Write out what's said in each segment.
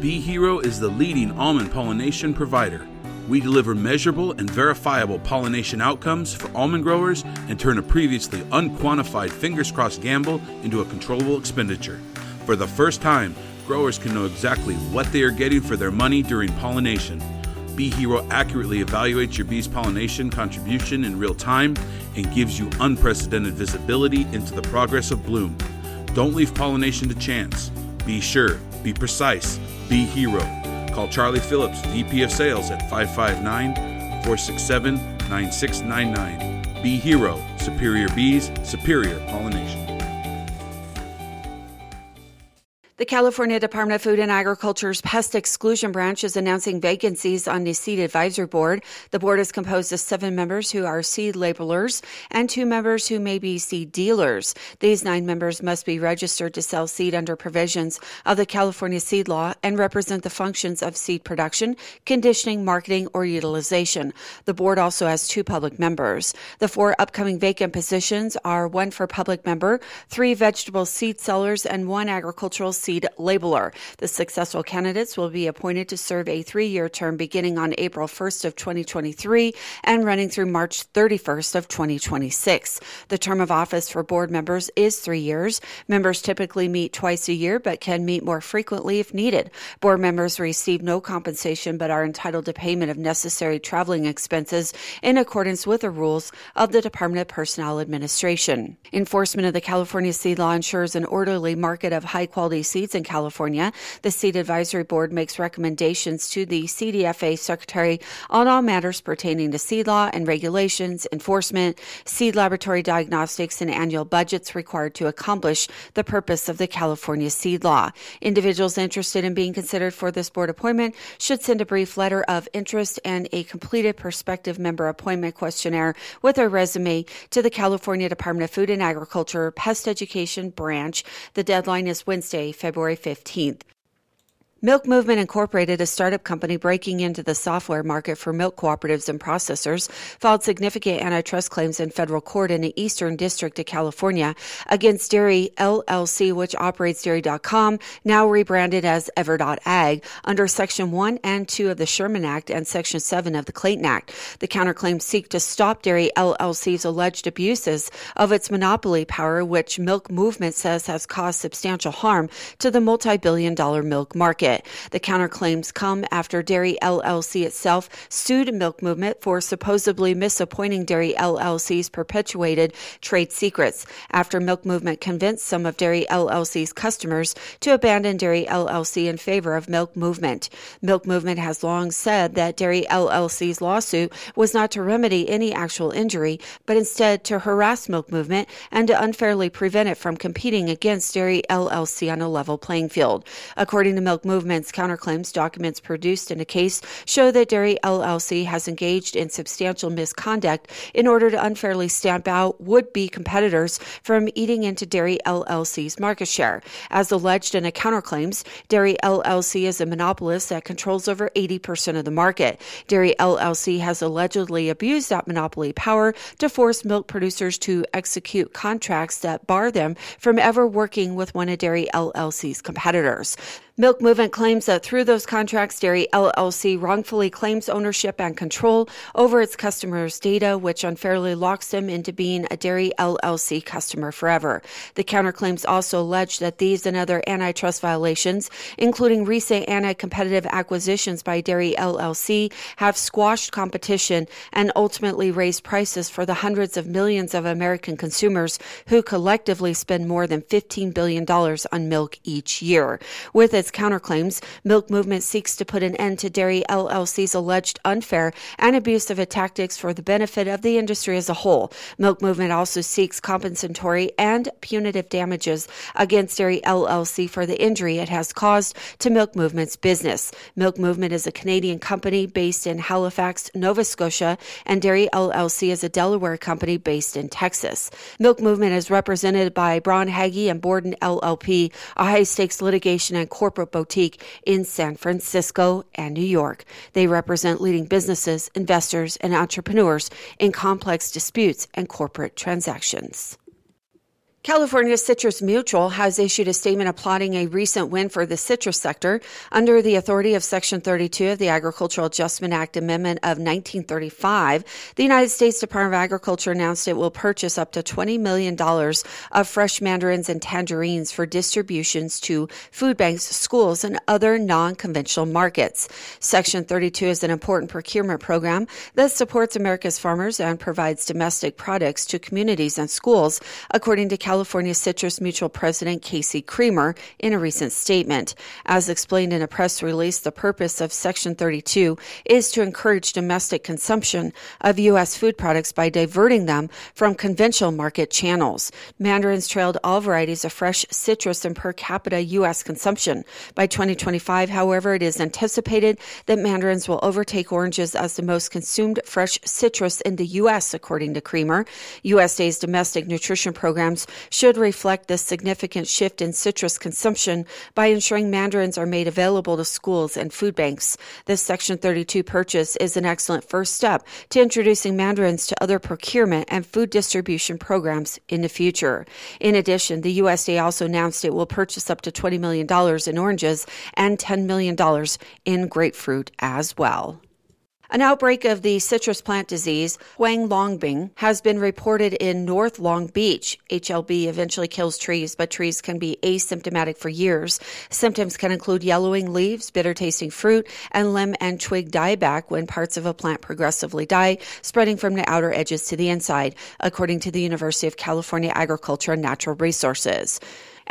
Bee Hero is the leading almond pollination provider. We deliver measurable and verifiable pollination outcomes for almond growers and turn a previously unquantified fingers crossed gamble into a controllable expenditure. For the first time, growers can know exactly what they are getting for their money during pollination. Bee Hero accurately evaluates your bee's pollination contribution in real time and gives you unprecedented visibility into the progress of bloom. Don't leave pollination to chance. Be sure, be precise, be hero. Call Charlie Phillips, VP of Sales at 559 467 9699. Be Hero, Superior Bees, Superior Pollination. The California Department of Food and Agriculture's Pest Exclusion Branch is announcing vacancies on the Seed Advisory Board. The board is composed of seven members who are seed labelers and two members who may be seed dealers. These nine members must be registered to sell seed under provisions of the California Seed Law and represent the functions of seed production, conditioning, marketing, or utilization. The board also has two public members. The four upcoming vacant positions are one for public member, three vegetable seed sellers, and one agricultural seed seed labeler. The successful candidates will be appointed to serve a three year term beginning on April 1st of 2023 and running through March 31st of 2026. The term of office for board members is three years. Members typically meet twice a year but can meet more frequently if needed. Board members receive no compensation but are entitled to payment of necessary traveling expenses in accordance with the rules of the Department of Personnel Administration. Enforcement of the California seed law ensures an orderly market of high quality seed in California. The Seed Advisory Board makes recommendations to the CDFA Secretary on all matters pertaining to seed law and regulations, enforcement, seed laboratory diagnostics, and annual budgets required to accomplish the purpose of the California seed law. Individuals interested in being considered for this board appointment should send a brief letter of interest and a completed prospective member appointment questionnaire with a resume to the California Department of Food and Agriculture Pest Education Branch. The deadline is Wednesday, February February 15th. Milk Movement Incorporated, a startup company breaking into the software market for milk cooperatives and processors, filed significant antitrust claims in federal court in the Eastern District of California against Dairy LLC, which operates Dairy.com, now rebranded as Ever.ag, under Section 1 and 2 of the Sherman Act and Section 7 of the Clayton Act. The counterclaims seek to stop Dairy LLC's alleged abuses of its monopoly power, which Milk Movement says has caused substantial harm to the multi billion dollar milk market market. The counterclaims come after Dairy LLC itself sued Milk Movement for supposedly misappointing Dairy LLC's perpetuated trade secrets after Milk Movement convinced some of Dairy LLC's customers to abandon Dairy LLC in favor of Milk Movement. Milk Movement has long said that Dairy LLC's lawsuit was not to remedy any actual injury, but instead to harass Milk Movement and to unfairly prevent it from competing against Dairy LLC on a level playing field. According to Milk Movement, Movement's counterclaims documents produced in a case show that Dairy LLC has engaged in substantial misconduct in order to unfairly stamp out would be competitors from eating into Dairy LLC's market share. As alleged in a counterclaims, Dairy LLC is a monopolist that controls over 80% of the market. Dairy LLC has allegedly abused that monopoly power to force milk producers to execute contracts that bar them from ever working with one of Dairy LLC's competitors. Milk Movement claims that through those contracts, Dairy LLC wrongfully claims ownership and control over its customers' data, which unfairly locks them into being a Dairy LLC customer forever. The counterclaims also allege that these and other antitrust violations, including recent anti competitive acquisitions by Dairy LLC, have squashed competition and ultimately raised prices for the hundreds of millions of American consumers who collectively spend more than $15 billion on milk each year. With its its counterclaims, Milk Movement seeks to put an end to Dairy LLC's alleged unfair and abusive tactics for the benefit of the industry as a whole. Milk Movement also seeks compensatory and punitive damages against Dairy LLC for the injury it has caused to Milk Movement's business. Milk Movement is a Canadian company based in Halifax, Nova Scotia, and Dairy LLC is a Delaware company based in Texas. Milk Movement is represented by BraunHagey and Borden LLP, a high stakes litigation and corporate boutique in San Francisco and New York. They represent leading businesses, investors, and entrepreneurs in complex disputes and corporate transactions. California Citrus Mutual has issued a statement applauding a recent win for the citrus sector. Under the authority of Section 32 of the Agricultural Adjustment Act Amendment of 1935, the United States Department of Agriculture announced it will purchase up to $20 million of fresh mandarins and tangerines for distributions to food banks, schools, and other non conventional markets. Section 32 is an important procurement program that supports America's farmers and provides domestic products to communities and schools, according to California. Citrus Mutual President Casey Creamer in a recent statement. As explained in a press release, the purpose of Section 32 is to encourage domestic consumption of U.S. food products by diverting them from conventional market channels. Mandarins trailed all varieties of fresh citrus in per capita U.S. consumption. By 2025, however, it is anticipated that mandarins will overtake oranges as the most consumed fresh citrus in the U.S., according to Creamer. USDA's domestic nutrition programs should reflect this significant shift in citrus consumption by ensuring mandarins are made available to schools and food banks. This Section 32 purchase is an excellent first step to introducing mandarins to other procurement and food distribution programs in the future. In addition, the USDA also announced it will purchase up to $20 million in oranges and $10 million in grapefruit as well. An outbreak of the citrus plant disease, Huang Longbing, has been reported in North Long Beach. HLB eventually kills trees, but trees can be asymptomatic for years. Symptoms can include yellowing leaves, bitter tasting fruit, and limb and twig dieback when parts of a plant progressively die, spreading from the outer edges to the inside, according to the University of California Agriculture and Natural Resources.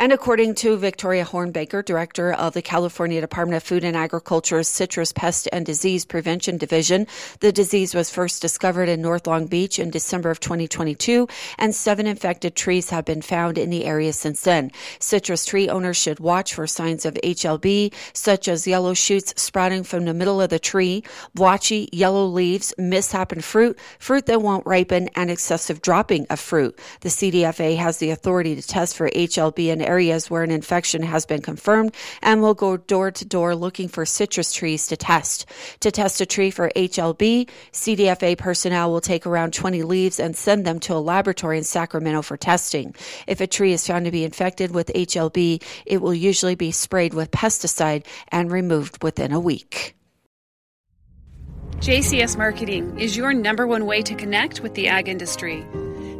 And according to Victoria Hornbaker, director of the California Department of Food and Agriculture's Citrus Pest and Disease Prevention Division, the disease was first discovered in North Long Beach in December of 2022, and seven infected trees have been found in the area since then. Citrus tree owners should watch for signs of HLB, such as yellow shoots sprouting from the middle of the tree, blotchy yellow leaves, mishapen fruit, fruit that won't ripen, and excessive dropping of fruit. The CDFA has the authority to test for HLB in areas where an infection has been confirmed and will go door to door looking for citrus trees to test. To test a tree for HLB, CDFA personnel will take around 20 leaves and send them to a laboratory in Sacramento for testing. If a tree is found to be infected with HLB, it will usually be sprayed with pesticide and removed within a week. JCS Marketing is your number one way to connect with the ag industry.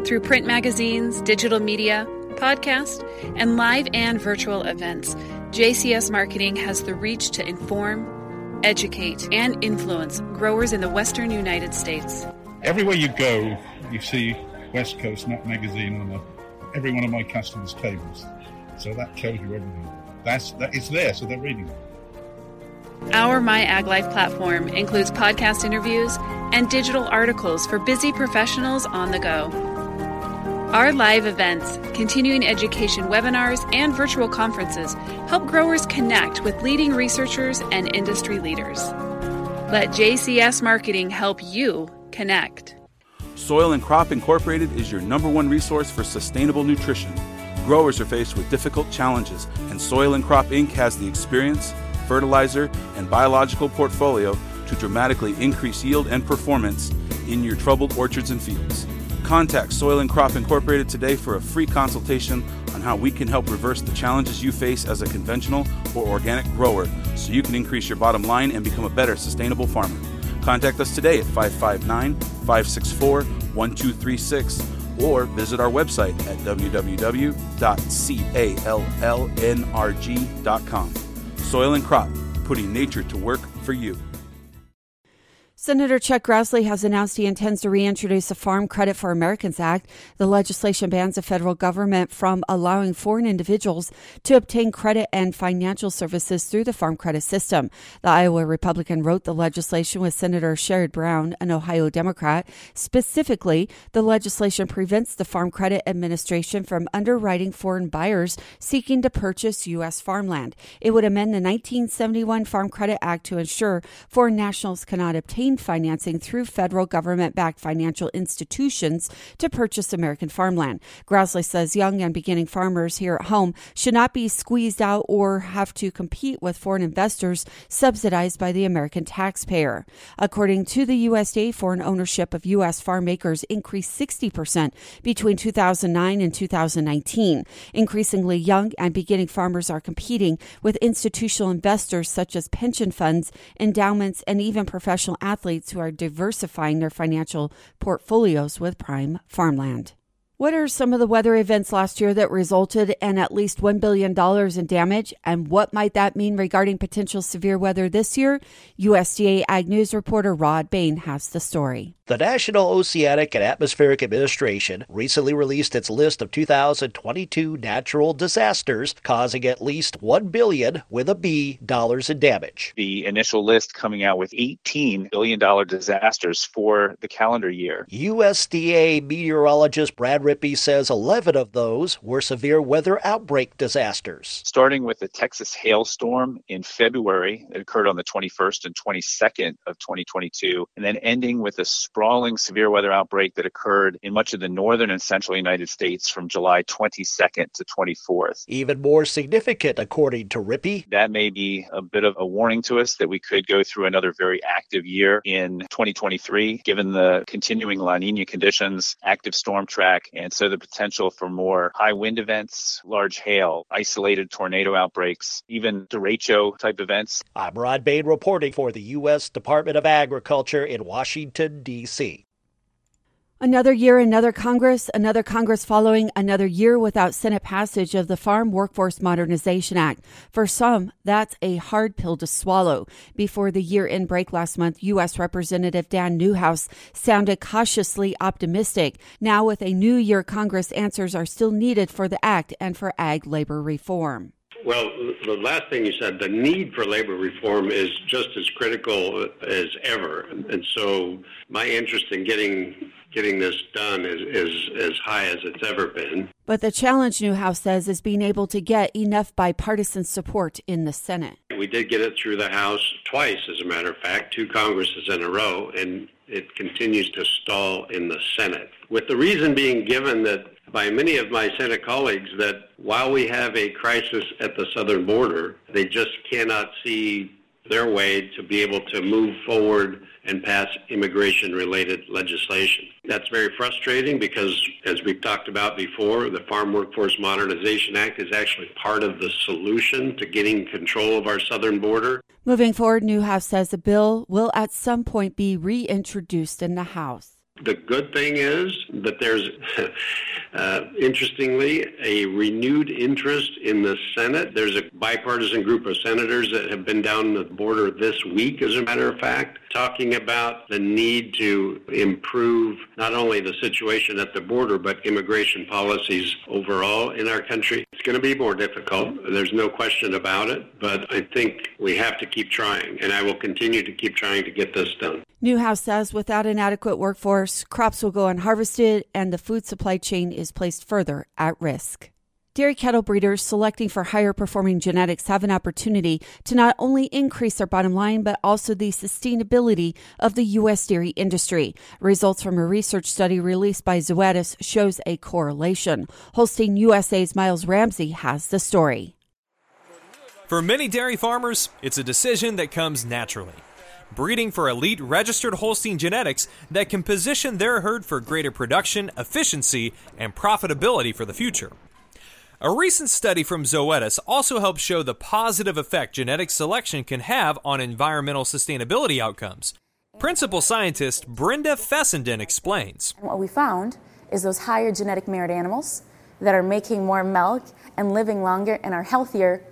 Through print magazines, digital media, podcast, and live and virtual events, JCS Marketing has the reach to inform, educate, and influence growers in the western United States. Everywhere you go, you see West Coast Nut Magazine on a, every one of my customers' tables. So that tells you everything. That's that it's there, so they're reading it. Our My Ag Life platform includes podcast interviews and digital articles for busy professionals on the go. Our live events, continuing education webinars, and virtual conferences help growers connect with leading researchers and industry leaders. Let JCS Marketing help you connect. Soil and Crop Incorporated is your number one resource for sustainable nutrition. Growers are faced with difficult challenges, and Soil and Crop Inc. has the experience, fertilizer, and biological portfolio to dramatically increase yield and performance in your troubled orchards and fields. Contact Soil and Crop Incorporated today for a free consultation on how we can help reverse the challenges you face as a conventional or organic grower so you can increase your bottom line and become a better sustainable farmer. Contact us today at 559 564 1236 or visit our website at www.callnrg.com. Soil and Crop, putting nature to work for you. Senator Chuck Grassley has announced he intends to reintroduce the Farm Credit for Americans Act. The legislation bans the federal government from allowing foreign individuals to obtain credit and financial services through the farm credit system. The Iowa Republican wrote the legislation with Senator Sherrod Brown, an Ohio Democrat. Specifically, the legislation prevents the Farm Credit Administration from underwriting foreign buyers seeking to purchase U.S. farmland. It would amend the 1971 Farm Credit Act to ensure foreign nationals cannot obtain financing through federal government backed financial institutions to purchase American farmland. Grassley says young and beginning farmers here at home should not be squeezed out or have to compete with foreign investors subsidized by the American taxpayer. According to the USDA, foreign ownership of U.S. farm acres increased 60% between 2009 and 2019. Increasingly young and beginning farmers are competing with institutional investors such as pension funds, endowments, and even professional athletes who are diversifying their financial portfolios with prime farmland. What are some of the weather events last year that resulted in at least $1 billion in damage? And what might that mean regarding potential severe weather this year? USDA Ag News reporter Rod Bain has the story. The National Oceanic and Atmospheric Administration recently released its list of 2022 natural disasters causing at least 1 billion with a B dollars in damage. The initial list coming out with 18 billion dollar disasters for the calendar year. USDA meteorologist Brad Rippey says 11 of those were severe weather outbreak disasters. Starting with the Texas hailstorm in February that occurred on the 21st and 22nd of 2022 and then ending with a sprawling severe weather outbreak that occurred in much of the northern and central United States from July 22nd to 24th. Even more significant, according to Rippey. That may be a bit of a warning to us that we could go through another very active year in 2023, given the continuing La Nina conditions, active storm track, and so the potential for more high wind events, large hail, isolated tornado outbreaks, even derecho type events. I'm Rod Bain reporting for the U.S. Department of Agriculture in Washington, D.C. Another year, another Congress, another Congress following another year without Senate passage of the Farm Workforce Modernization Act. For some, that's a hard pill to swallow. Before the year end break last month, U.S. Representative Dan Newhouse sounded cautiously optimistic. Now, with a new year, Congress answers are still needed for the act and for ag labor reform. Well, the last thing you said, the need for labor reform is just as critical as ever. And so my interest in getting getting this done is, is as high as it's ever been. But the challenge, Newhouse says, is being able to get enough bipartisan support in the Senate. We did get it through the House twice, as a matter of fact, two Congresses in a row, and it continues to stall in the Senate. With the reason being given that by many of my Senate colleagues that while we have a crisis at the southern border, they just cannot see their way to be able to move forward and pass immigration related legislation. That's very frustrating because, as we've talked about before, the Farm Workforce Modernization Act is actually part of the solution to getting control of our southern border. Moving forward, Newhouse says the bill will at some point be reintroduced in the House. The good thing is that there's, uh, interestingly, a renewed interest in the Senate. There's a bipartisan group of senators that have been down the border this week, as a matter of fact, talking about the need to improve not only the situation at the border, but immigration policies overall in our country. It's going to be more difficult. There's no question about it, but I think we have to keep trying, and I will continue to keep trying to get this done. Newhouse says without an adequate workforce, crops will go unharvested and the food supply chain is placed further at risk. Dairy cattle breeders selecting for higher performing genetics have an opportunity to not only increase their bottom line, but also the sustainability of the U.S. dairy industry. Results from a research study released by Zoetis shows a correlation. Holstein USA's Miles Ramsey has the story. For many dairy farmers, it's a decision that comes naturally breeding for elite registered Holstein genetics that can position their herd for greater production, efficiency, and profitability for the future. A recent study from Zoetis also helps show the positive effect genetic selection can have on environmental sustainability outcomes. Principal scientist Brenda Fessenden explains. What we found is those higher genetic merit animals that are making more milk and living longer and are healthier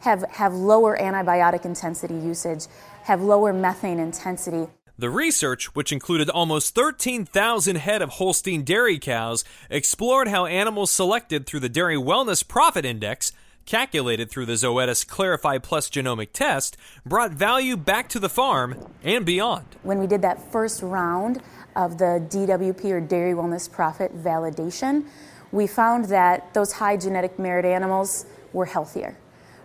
have, have lower antibiotic intensity usage, have lower methane intensity. The research, which included almost 13,000 head of Holstein dairy cows, explored how animals selected through the Dairy Wellness Profit Index, calculated through the Zoetis Clarifide Plus genomic test, brought value back to the farm and beyond. When we did that first round of the DWP or Dairy Wellness Profit validation, we found that those high genetic merit animals were healthier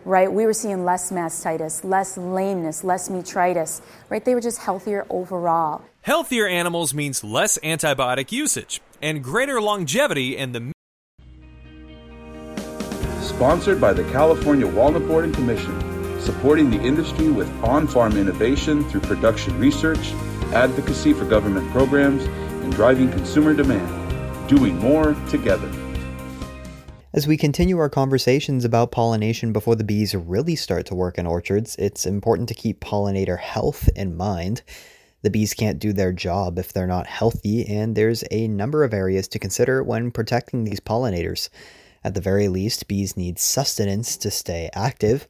right? We were seeing less mastitis, less lameness, less metritis, right? They were just healthier overall. Healthier animals means less antibiotic usage and greater longevity in the Sponsored by the California Walnut Board and Commission, supporting the industry with on-farm innovation through production research, advocacy for government programs, and driving consumer demand. Doing more together. As we continue our conversations about pollination before the bees really start to work in orchards, it's important to keep pollinator health in mind. The bees can't do their job if they're not healthy, and there's a number of areas to consider when protecting these pollinators. At the very least, bees need sustenance to stay active.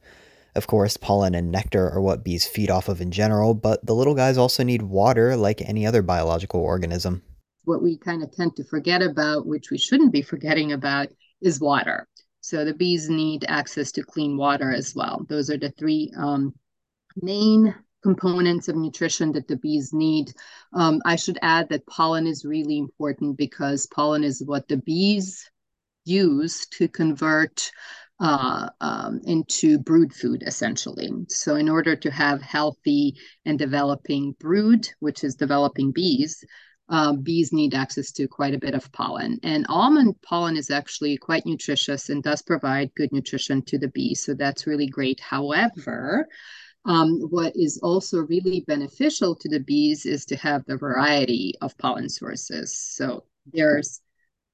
Of course, pollen and nectar are what bees feed off of in general, but the little guys also need water like any other biological organism. What we kind of tend to forget about, which we shouldn't be forgetting about, is water. So the bees need access to clean water as well. Those are the three um, main components of nutrition that the bees need. Um, I should add that pollen is really important because pollen is what the bees use to convert uh, um, into brood food, essentially. So, in order to have healthy and developing brood, which is developing bees, uh, bees need access to quite a bit of pollen. And almond pollen is actually quite nutritious and does provide good nutrition to the bees. So that's really great. However, um, what is also really beneficial to the bees is to have the variety of pollen sources. So there's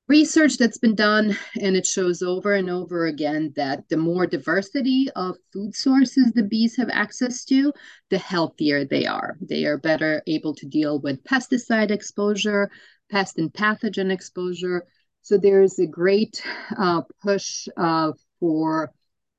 research that's been done and it shows over and over again that the more diversity of food sources the bees have access to the healthier they are. They are better able to deal with pesticide exposure pest and pathogen exposure. So there's a great uh, push uh, for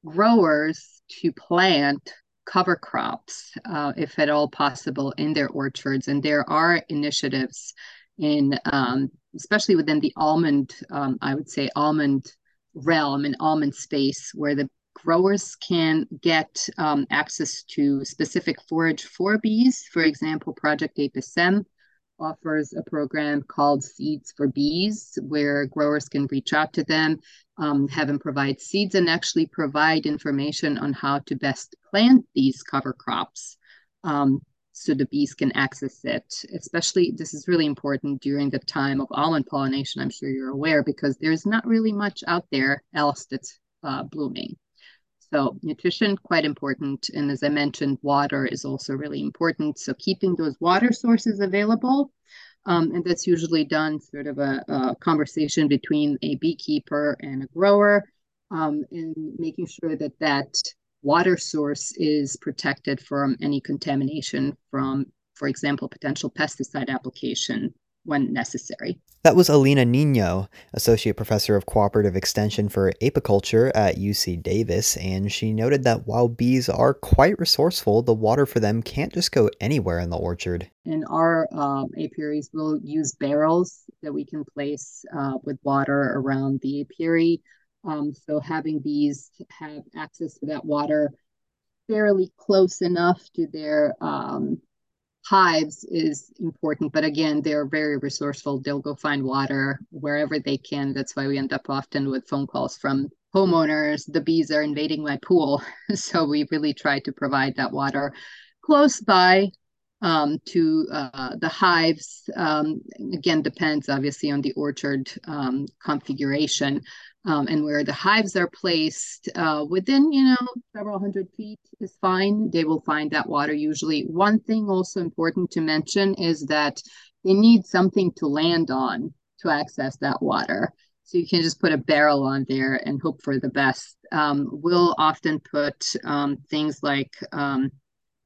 growers to plant cover crops uh, if at all possible in their orchards and there are initiatives in um, especially within the almond, um, I would say almond realm and almond space, where the growers can get um, access to specific forage for bees. For example, Project APIS-M offers a program called Seeds for Bees, where growers can reach out to them, um, have them provide seeds, and actually provide information on how to best plant these cover crops. Um, so the bees can access it. Especially, this is really important during the time of almond pollination. I'm sure you're aware because there's not really much out there else that's uh, blooming. So nutrition quite important, and as I mentioned, water is also really important. So keeping those water sources available, um, and that's usually done sort of a, a, conversation between a beekeeper and a grower, um, and making sure that that water source is protected from any contamination from, for example, potential pesticide application when necessary. That was Elina Nino, Associate Professor of Cooperative Extension for Apiculture at UC Davis, and she noted that while bees are quite resourceful, the water for them can't just go anywhere in the orchard. And our um, apiaries will use barrels that we can place uh, with water around the apiary um, so having bees have access to that water fairly close enough to their um, hives is important. But again, they're very resourceful. They'll go find water wherever they can. That's why we end up often with phone calls from homeowners. The bees are invading my pool. so we really try to provide that water close by um, to uh, the hives. Um, again, depends obviously on the orchard um, configuration um, and where the hives are placed uh, within, you know, several hundred feet is fine. They will find that water usually. One thing also important to mention is that they need something to land on to access that water. So you can just put a barrel on there and hope for the best. Um, we'll often put um, things like um,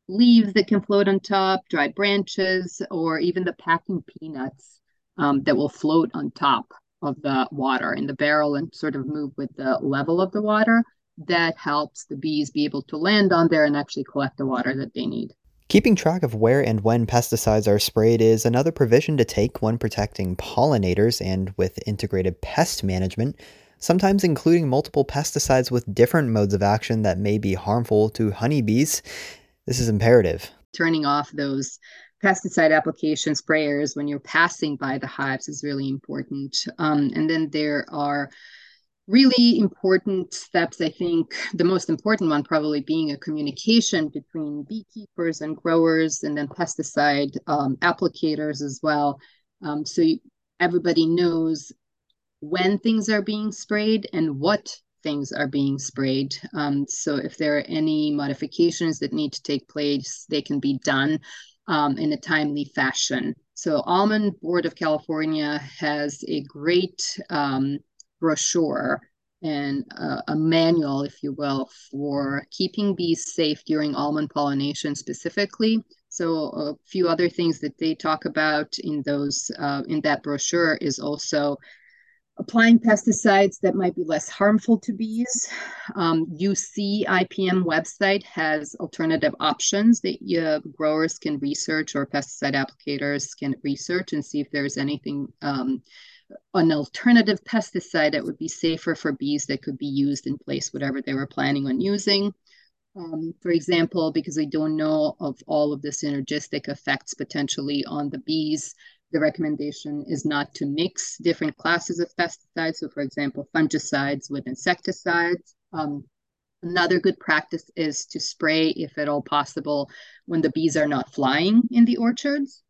leaves that can float on top, dried branches, or even the packing peanuts um, that will float on top of the water in the barrel and sort of move with the level of the water. That helps the bees be able to land on there and actually collect the water that they need. Keeping track of where and when pesticides are sprayed is another provision to take when protecting pollinators and with integrated pest management, sometimes including multiple pesticides with different modes of action that may be harmful to honeybees. This is imperative. Turning off those pesticide application sprayers when you're passing by the hives is really important. Um, and then there are really important steps. I think the most important one probably being a communication between beekeepers and growers, and then pesticide um, applicators as well. Um, so everybody knows when things are being sprayed and what things are being sprayed. Um, so if there are any modifications that need to take place, they can be done um, in a timely fashion. So Almond Board of California has a great um, brochure and a manual, if you will, for keeping bees safe during almond pollination specifically. So a few other things that they talk about in those uh, in that brochure is also applying pesticides that might be less harmful to bees. Um, UC IPM website has alternative options that uh, growers can research or pesticide applicators can research and see if there's anything, um, an alternative pesticide that would be safer for bees that could be used in place whatever they were planning on using. Um, for example, because we don't know of all of the synergistic effects potentially on the bees, the recommendation is not to mix different classes of pesticides. So, for example, fungicides with insecticides. Um, another good practice is to spray, if at all possible, when the bees are not flying in the orchards.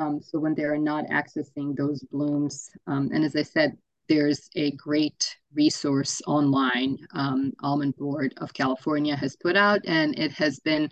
Um, so, when they're not accessing those blooms. Um, and as I said, there's a great resource online um, almond board of california has put out and it has been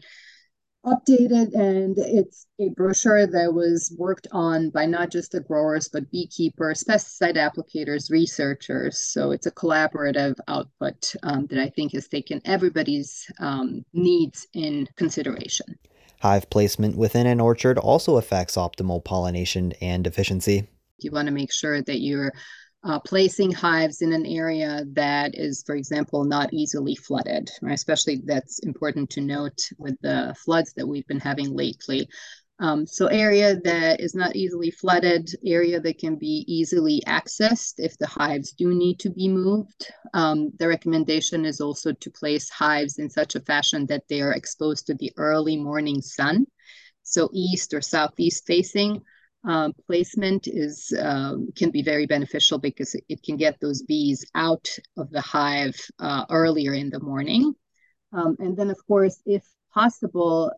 updated and it's a brochure that was worked on by not just the growers but beekeepers pesticide applicators researchers. So it's a collaborative output um, that i think has taken everybody's um, needs in consideration. Hive placement within an orchard also affects optimal pollination and efficiency. You want to make sure that you're uh, placing hives in an area that is, for example, not easily flooded, right? especially that's important to note with the floods that we've been having lately. Um, so area that is not easily flooded, area that can be easily accessed if the hives do need to be moved. Um, the recommendation is also to place hives in such a fashion that they are exposed to the early morning sun. So east or southeast facing, um, placement is um, can be very beneficial because it can get those bees out of the hive uh, earlier in the morning. Um, and then, of course, if possible,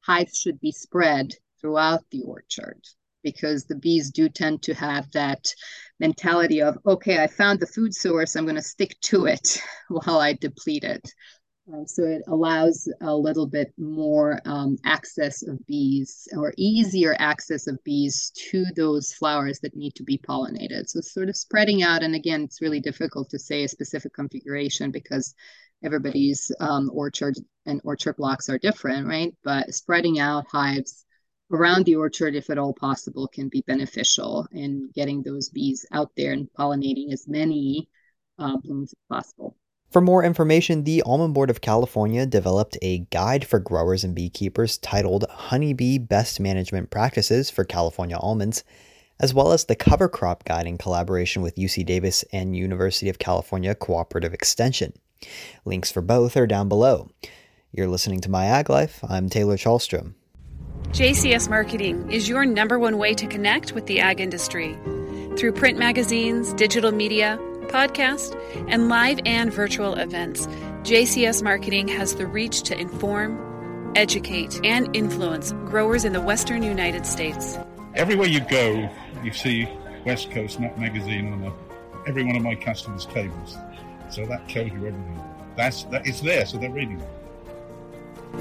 hives should be spread throughout the orchard because the bees do tend to have that mentality of, okay, I found the food source, I'm going to stick to it while I deplete it. Um, so it allows a little bit more um, access of bees or easier access of bees to those flowers that need to be pollinated. So it's sort of spreading out, and again, it's really difficult to say a specific configuration because everybody's um, orchard and orchard blocks are different, right? But spreading out hives around the orchard, if at all possible, can be beneficial in getting those bees out there and pollinating as many uh, blooms as possible. For more information, the Almond Board of California developed a guide for growers and beekeepers titled Honeybee Best Management Practices for California Almonds, as well as the Cover Crop Guide in collaboration with UC Davis and University of California Cooperative Extension. Links for both are down below. You're listening to My Ag Life. I'm Taylor Chalstrom. JCS Marketing is your number one way to connect with the ag industry. Through print magazines, digital media, podcast, and live and virtual events, JCS Marketing has the reach to inform, educate, and influence growers in the western United States. Everywhere you go, you see West Coast Nut Magazine on a, uh, every one of my customers' tables. So that tells you everything. That's that it's there, so they're reading it.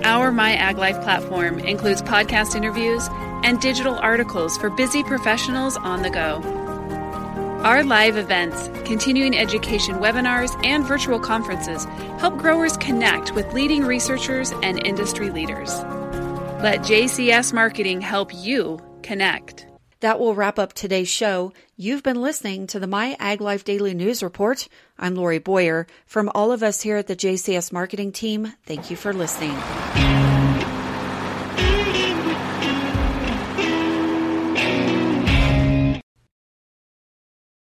Our My Ag Life platform includes podcast interviews and digital articles for busy professionals on the go. Our live events, continuing education webinars, and virtual conferences help growers connect with leading researchers and industry leaders. Let JCS Marketing help you connect. That will wrap up today's show. You've been listening to the My Ag Life Daily News Report. I'm Lori Boyer. From all of us here at the JCS Marketing Team, thank you for listening.